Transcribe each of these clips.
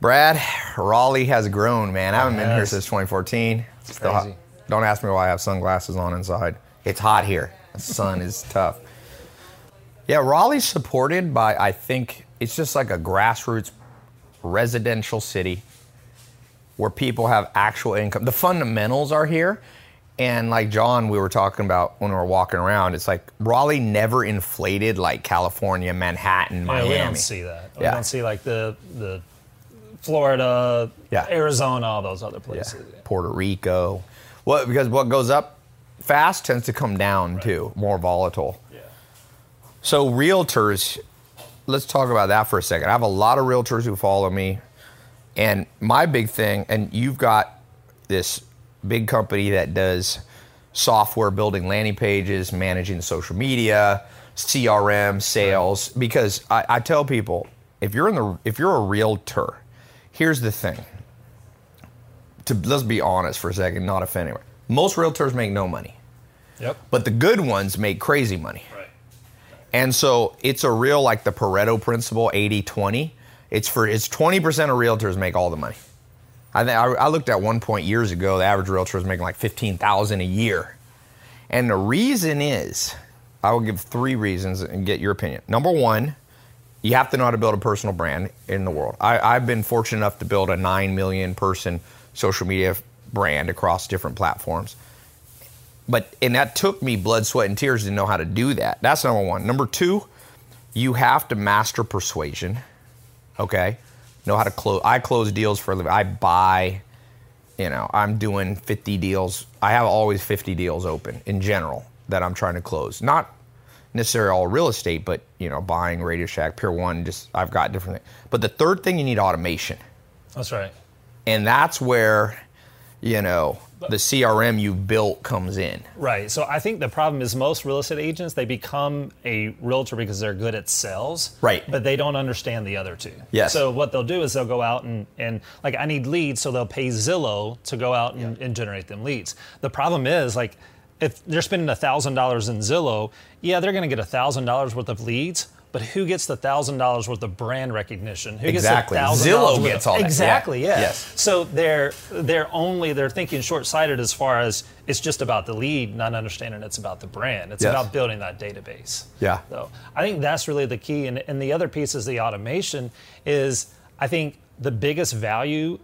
Brad, Raleigh has grown, man. I haven't been here since 2014. Still crazy. hot. Don't ask me why I have sunglasses on inside. It's hot here. The sun is tough. Yeah, Raleigh's supported by, I think, it's just like a grassroots residential city where people have actual income. The fundamentals are here. And like John, we were talking about when we were walking around, it's like Raleigh never inflated like California, Manhattan, Yeah, Miami. we don't see that. We Yeah. don't see like the the Florida, Yeah. Arizona, all those other Yeah. places. Puerto Rico. What because what goes up fast tends to come down too, more volatile. Yeah. So realtors, let's talk about that for a second. I have a lot of realtors who follow me, and my big thing, and you've got this big company that does software building landing pages, managing social media, CRM, sales. Because I, I tell people, if you're in the if you're a realtor, here's the thing. To let's be honest for a second, not offend anyone. Most realtors make no money, Yep. but the good ones make crazy money. Right. And so it's a real like the Pareto principle 80-20. It's for it's 20% of realtors make all the money. I think I, I looked at one point years ago, the average realtor was making like 15,000 a year. And the reason is I will give three reasons and get your opinion. Number one, you have to know how to build a personal brand in the world. I, I've been fortunate enough to build a 9 million person social media brand across different platforms but and that took me blood, sweat, and tears to know how to do that. That's number one. Number two, you have to master persuasion. Okay, know how to close. I close deals for a living. I buy. You know, I'm doing 50 deals. I have always 50 deals open in general that I'm trying to close. Not necessarily all real estate, but you know, buying Radio Shack, Pier One. Just I've got different. Things. But the third thing, you need automation That's right. and that's where you know the crm you built comes in Right. So I think the problem is most real estate agents they become a realtor because they're good at sales. Right. But they don't understand the other two. Yes. So what they'll do is they'll go out and, and like I need leads, so they'll pay Zillow to go out and, and generate them leads. The problem is like if they're spending thousand dollars in Zillow, yeah, they're gonna get thousand dollars worth of leads. But who gets the thousand dollars worth of brand recognition? Who Exactly. gets the $1,000 Zillow gets all that. Yeah. Exactly. Yeah. Yes. So they're they're only they're thinking short sighted as far as it's just about the lead, not understanding it's about the brand. It's Yes. about building that database. Yeah. So I think that's really the key. And, and the other piece is the automation. Is I think the biggest value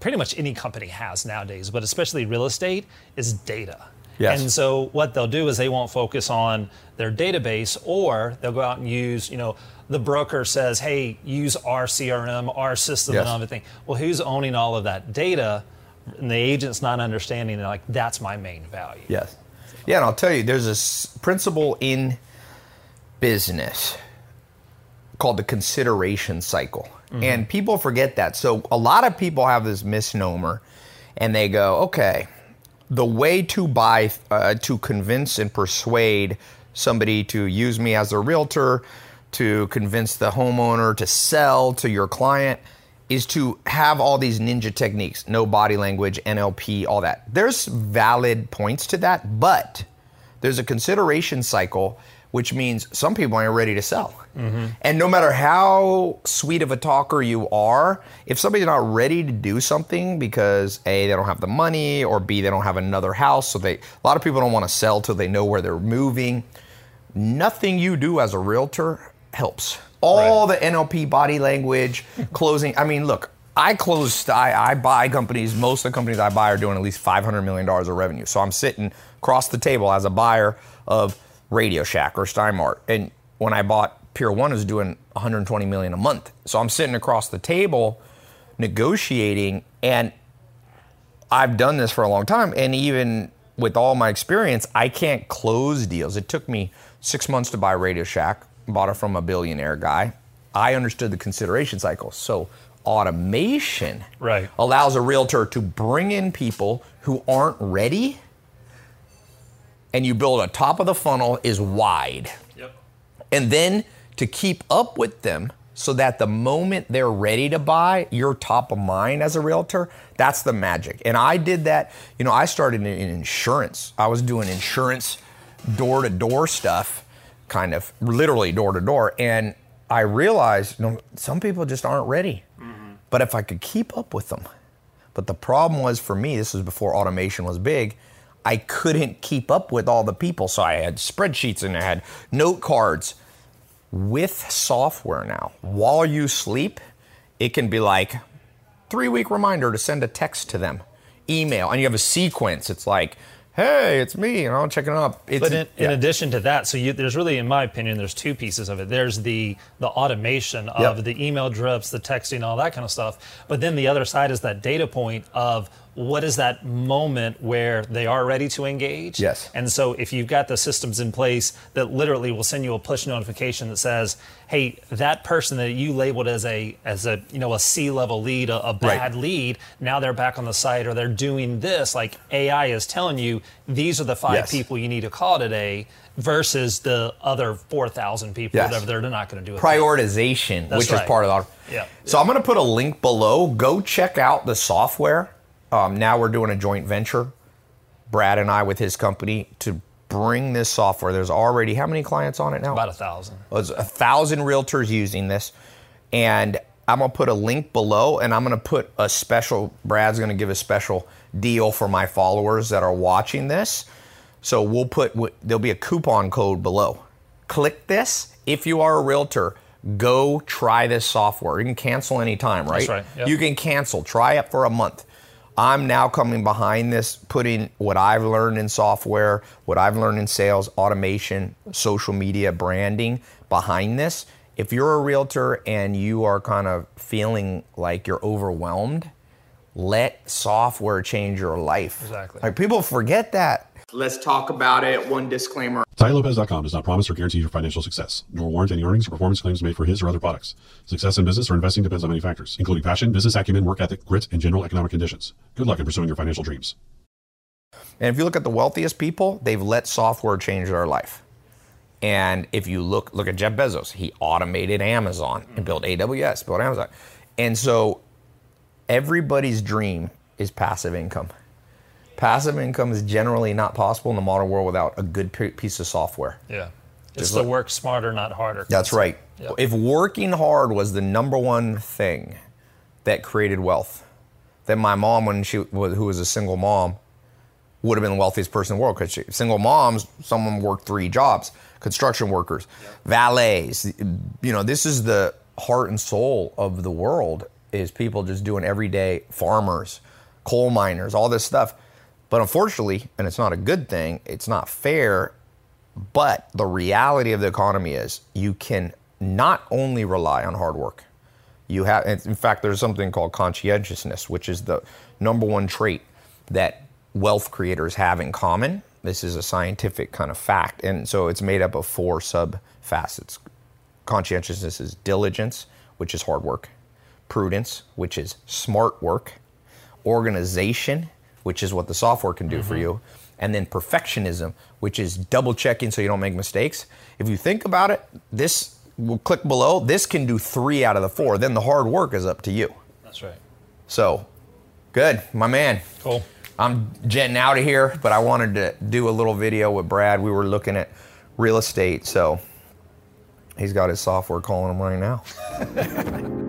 pretty much any company has nowadays, but especially real estate, is data. Yes. And so what they'll do is they won't focus on their database, or they'll go out and use, you know, the broker says, "Hey, use our CRM, our system, Yes. and everything." Well, who's owning all of that data? And the agent's not understanding. They're like, "That's my main value." yes yeah and i'll tell you there's a principle in business called the consideration cycle mm-hmm. and people forget that so a lot of people have this misnomer and they go okay the way to buy uh, to convince and persuade somebody to use me as a realtor to convince the homeowner to sell to your client is to have all these ninja techniques no body language nlp all that. There's valid points to that but there's a consideration cycle which means some people aren't ready to sell and no matter how sweet of a talker you are if somebody's not ready to do something because a they don't have the money or b they don't have another house so they a lot of people don't want to sell till they know where they're moving nothing you do as a realtor helps. All the NLP body language, closing. I mean, look, I close, I, I buy companies, most of the companies I buy are doing at least $500 million of revenue. So I'm sitting across the table as a buyer of Radio Shack or Steinmart. And when I bought Pier 1 it was doing 120 million a month. So I'm sitting across the table negotiating and I've done this for a long time, and even with all my experience, I can't close deals. It took me six months to buy Radio Shack, bought it from a billionaire guy. I understood the consideration cycle. So, automation Right. allows a realtor to bring in people who aren't ready, and you build a top of the funnel is wide Yep. and then to keep up with them so that the moment they're ready to buy, you're top of mind as a realtor. That's the magic. And I did that, you know, I started in, in insurance. I was doing insurance door to door stuff, kind of literally door to door. And I realized, you know, some people just aren't ready. Mm-hmm. But if I could keep up with them, but the problem was for me, this was before automation was big. I couldn't keep up with all the people. So I had spreadsheets and I had note cards. With software now, while you sleep, it can be like three week reminder to send a text to them, email, and you have a sequence. It's like, hey, it's me, and I'm checking up. It's, But in, in addition to that, so you, there's really, in my opinion, there's two pieces of it. There's the the automation of Yep. the email drips, the texting, all that kind of stuff. But then the other side is that data point of what is that moment where they are ready to engage. Yes. And so if you've got the systems in place that literally will send you a push notification that says, "Hey, that person that you labeled as a as a you know a C level lead, a, a bad lead, now they're back on the site or they're doing this." Like AI is telling you these are the five Yes. people you need to call today versus the other 4,000 people Yes. that they're not going to do it. prioritization, which right. is part of the. Yeah. So I'm going to put a link below. Go check out the software. Um, now we're doing a joint venture, Brad and I, with his company to bring this software. There's already how many clients on it now? About a thousand. There's a thousand realtors using this, and I'm gonna put a link below, and I'm gonna put a special. Brad's gonna give a special deal for my followers that are watching this. So we'll put there'll be a coupon code below. Click this if you are a realtor. Go try this software. You can cancel anytime, right? That's right, yep. You can cancel. Try it for a month. I'm now coming behind this, putting what I've learned in software, what I've learned in sales, automation, social media, branding behind this. If you're a realtor and you are kind of feeling like you're overwhelmed, let software change your life. Exactly. Like people forget that. Let's talk about it. One disclaimer. TaiLopez.com does not promise or guarantee your financial success, nor warrant any earnings or performance claims made for his or other products. Success in business or investing depends on many factors, including passion, business acumen, work ethic, grit, and general economic conditions. Good luck in pursuing your financial dreams. And if you look at the wealthiest people, they've let software change their life. And if you look look at Jeff Bezos, he automated Amazon and built AWS, built Amazon. And so everybody's dream is passive income. Passive income is generally not possible in the modern world without a good p- piece of software. Yeah. It's Just to look- work smarter, not harder. That's right. Yep. If working hard was the number one thing that created wealth, then my mom, when she was, who was a single mom, would have been the wealthiest person in the world because single moms, someone worked three jobs, construction workers, valets. You know, this is the heart and soul of the world is people just doing everyday farmers, coal miners, all this stuff. But unfortunately, and it's not a good thing, it's not fair but the reality of the economy is you can not only rely on hard work. You have, in fact, there's something called conscientiousness, which is the number one trait that wealth creators have in common. This is a scientific kind of fact. And so it's made up of four sub facets. Conscientiousness is diligence, which is hard work, prudence, which is smart work, organization, which is what the software can do for mm-hmm. you, and then perfectionism, which is double checking so you don't make mistakes. If you think about it, this will click below. This can do three out of the four. Then the hard work is up to you. That's right. So, good, my man. Cool. I'm jetting out of here, but I wanted to do a little video with Brad. We were looking at real estate, so he's got his software calling him right now.